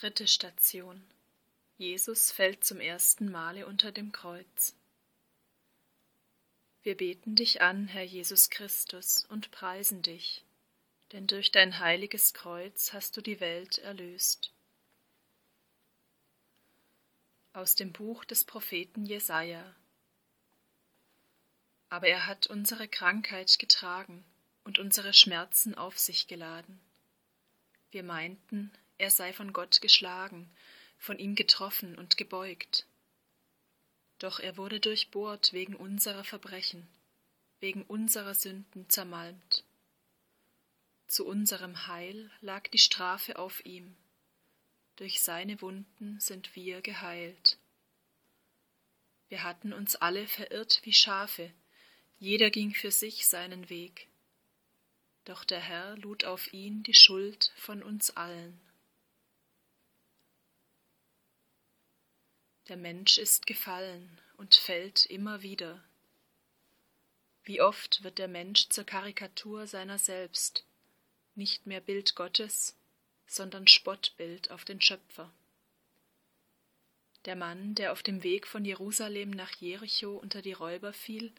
Dritte Station. Jesus fällt zum ersten Male unter dem Kreuz. Wir beten dich an, Herr Jesus Christus, und preisen dich, denn durch dein heiliges Kreuz hast du die Welt erlöst. Aus dem Buch des Propheten Jesaja. Aber er hat unsere Krankheit getragen und unsere Schmerzen auf sich geladen. Wir meinten, er sei von Gott geschlagen, von ihm getroffen und gebeugt. Doch er wurde durchbohrt wegen unserer Verbrechen, wegen unserer Sünden zermalmt. Zu unserem Heil lag die Strafe auf ihm, durch seine Wunden sind wir geheilt. Wir hatten uns alle verirrt wie Schafe, jeder ging für sich seinen Weg. Doch der Herr lud auf ihn die Schuld von uns allen. Der Mensch ist gefallen und fällt immer wieder. Wie oft wird der Mensch zur Karikatur seiner selbst, nicht mehr Bild Gottes, sondern Spottbild auf den Schöpfer. Der Mann, der auf dem Weg von Jerusalem nach Jericho unter die Räuber fiel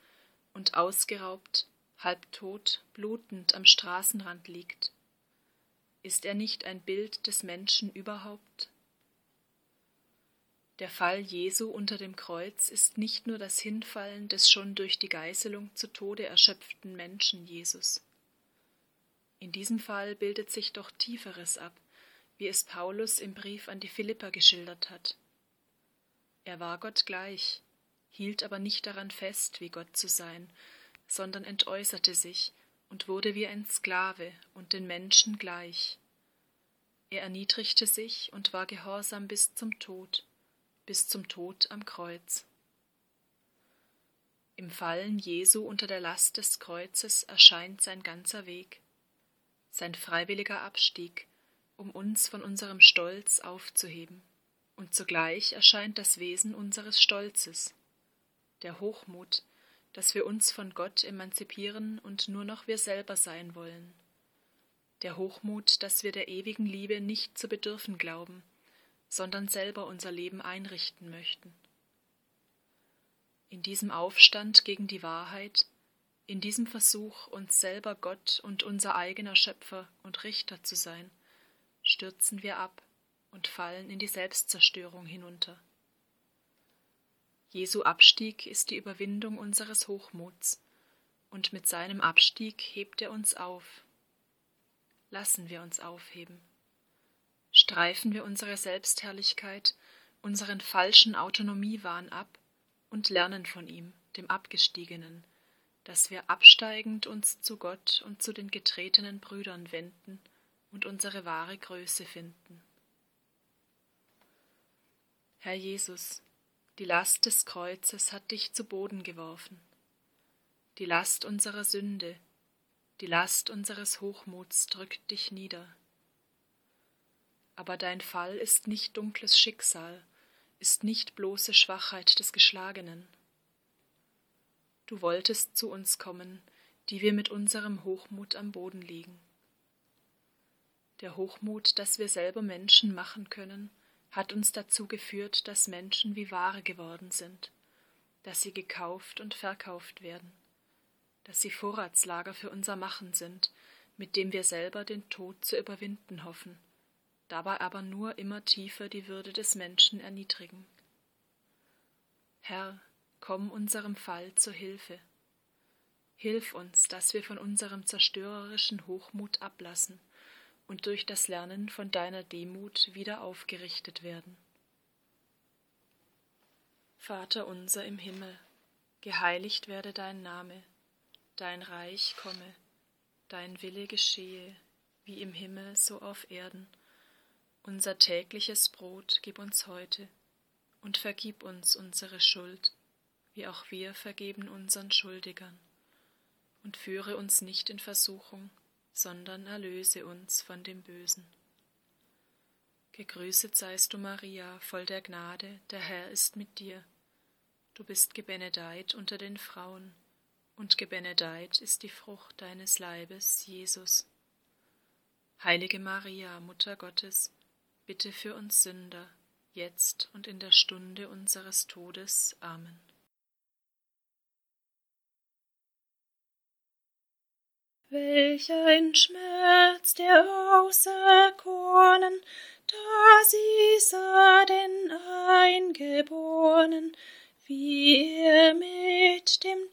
und ausgeraubt, halbtot, blutend am Straßenrand liegt, ist er nicht ein Bild des Menschen überhaupt? Der Fall Jesu unter dem Kreuz ist nicht nur das Hinfallen des schon durch die Geißelung zu Tode erschöpften Menschen Jesus. In diesem Fall bildet sich doch Tieferes ab, wie es Paulus im Brief an die Philipper geschildert hat. Er war Gott gleich, hielt aber nicht daran fest, wie Gott zu sein, sondern entäußerte sich und wurde wie ein Sklave und den Menschen gleich. Er erniedrigte sich und war gehorsam bis zum Tod bis zum Tod am Kreuz. Im Fallen Jesu unter der Last des Kreuzes erscheint sein ganzer Weg, sein freiwilliger Abstieg, um uns von unserem Stolz aufzuheben, und zugleich erscheint das Wesen unseres Stolzes, der Hochmut, dass wir uns von Gott emanzipieren und nur noch wir selber sein wollen, der Hochmut, dass wir der ewigen Liebe nicht zu bedürfen glauben, sondern selber unser Leben einrichten möchten. In diesem Aufstand gegen die Wahrheit, in diesem Versuch, uns selber Gott und unser eigener Schöpfer und Richter zu sein, stürzen wir ab und fallen in die Selbstzerstörung hinunter. Jesu Abstieg ist die Überwindung unseres Hochmuts, und mit seinem Abstieg hebt er uns auf. Lassen wir uns aufheben streifen wir unsere Selbstherrlichkeit, unseren falschen Autonomiewahn ab und lernen von ihm, dem Abgestiegenen, dass wir absteigend uns zu Gott und zu den getretenen Brüdern wenden und unsere wahre Größe finden. Herr Jesus, die Last des Kreuzes hat dich zu Boden geworfen. Die Last unserer Sünde, die Last unseres Hochmuts drückt dich nieder. Aber dein Fall ist nicht dunkles Schicksal, ist nicht bloße Schwachheit des Geschlagenen. Du wolltest zu uns kommen, die wir mit unserem Hochmut am Boden liegen. Der Hochmut, dass wir selber Menschen machen können, hat uns dazu geführt, dass Menschen wie Ware geworden sind, dass sie gekauft und verkauft werden, dass sie Vorratslager für unser Machen sind, mit dem wir selber den Tod zu überwinden hoffen dabei aber nur immer tiefer die Würde des Menschen erniedrigen. Herr, komm unserem Fall zur Hilfe. Hilf uns, dass wir von unserem zerstörerischen Hochmut ablassen und durch das Lernen von deiner Demut wieder aufgerichtet werden. Vater unser im Himmel, geheiligt werde dein Name, dein Reich komme, dein Wille geschehe, wie im Himmel so auf Erden. Unser tägliches Brot gib uns heute und vergib uns unsere Schuld, wie auch wir vergeben unseren Schuldigern. Und führe uns nicht in Versuchung, sondern erlöse uns von dem Bösen. Gegrüßet seist du, Maria, voll der Gnade, der Herr ist mit dir. Du bist gebenedeit unter den Frauen, und gebenedeit ist die Frucht deines Leibes, Jesus. Heilige Maria, Mutter Gottes, bitte für uns Sünder, jetzt und in der Stunde unseres Todes. Amen. Welch ein Schmerz der Auserkornen, da sie sah den Eingeborenen, wie er mit dem